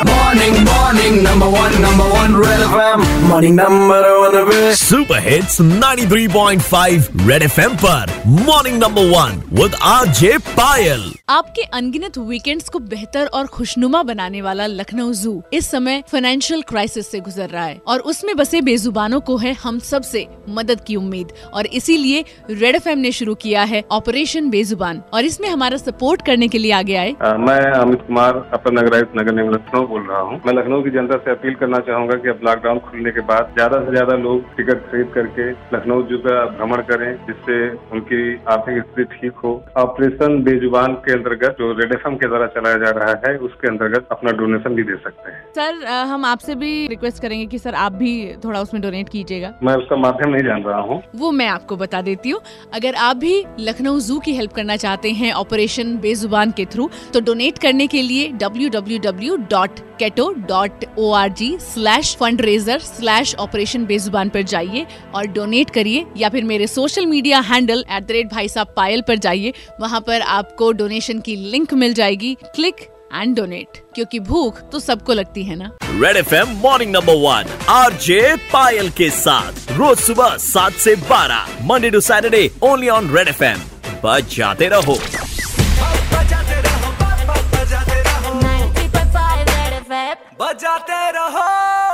Morning, morning, number one, number one, Red FM. Morning, number one, पे super hits 93.5 red FM पर. Morning number one with RJ Payal आपके अनगिनत weekends को बेहतर और खुशनुमा बनाने वाला लखनऊ जू इस समय फाइनेंशियल क्राइसिस से गुजर रहा है और उसमें बसे बेजुबानों को है हम सबसे मदद की उम्मीद और इसीलिए रेड एफएम ने शुरू किया है ऑपरेशन बेजुबान और इसमें हमारा सपोर्ट करने के लिए आगे आए। आ, मैं अमित कुमार अपर नगरायुक्त नगर निगम लखनऊ। बोल रहा हूँ। मैं लखनऊ की जनता से अपील करना चाहूँगा कि अब लॉकडाउन खुलने के बाद ज़्यादा से ज़्यादा लोग टिकट खरीद करके लखनऊ जू का भ्रमण करें जिससे उनकी आर्थिक स्थिति ठीक हो। ऑपरेशन बेजुबान के अंतर्गत जो रेड एफ़ के द्वारा चलाया जा रहा है उसके अंतर्गत अपना डोनेशन भी दे सकते हैं। सर हम आपसे भी रिक्वेस्ट करेंगे कि सर आप भी थोड़ा उसमें डोनेट कीजिएगा। मैं उसका माध्यम नहीं जान रहा हूँ। वो मैं आपको बता देती हूँ। अगर आप भी लखनऊ जू की हेल्प करना चाहते हैं ऑपरेशन बेजुबान के थ्रू तो डोनेट करने के लिए www.keto.org slash fund raiser slash operation बेजुबान पर जाइए और डोनेट करिए या फिर मेरे social media handle at the rate भाई साहब पायल पर जाइए वहाँ पर आपको डोनेशन की लिंक मिल जाएगी क्लिक एंड डोनेट क्योंकि भूख तो सबको लगती है ना red F M morning number one R J Payal के साथ रोज सुबह सात से बारह Monday to Saturday only on red F M रहो जाते रहो बजाते रहो।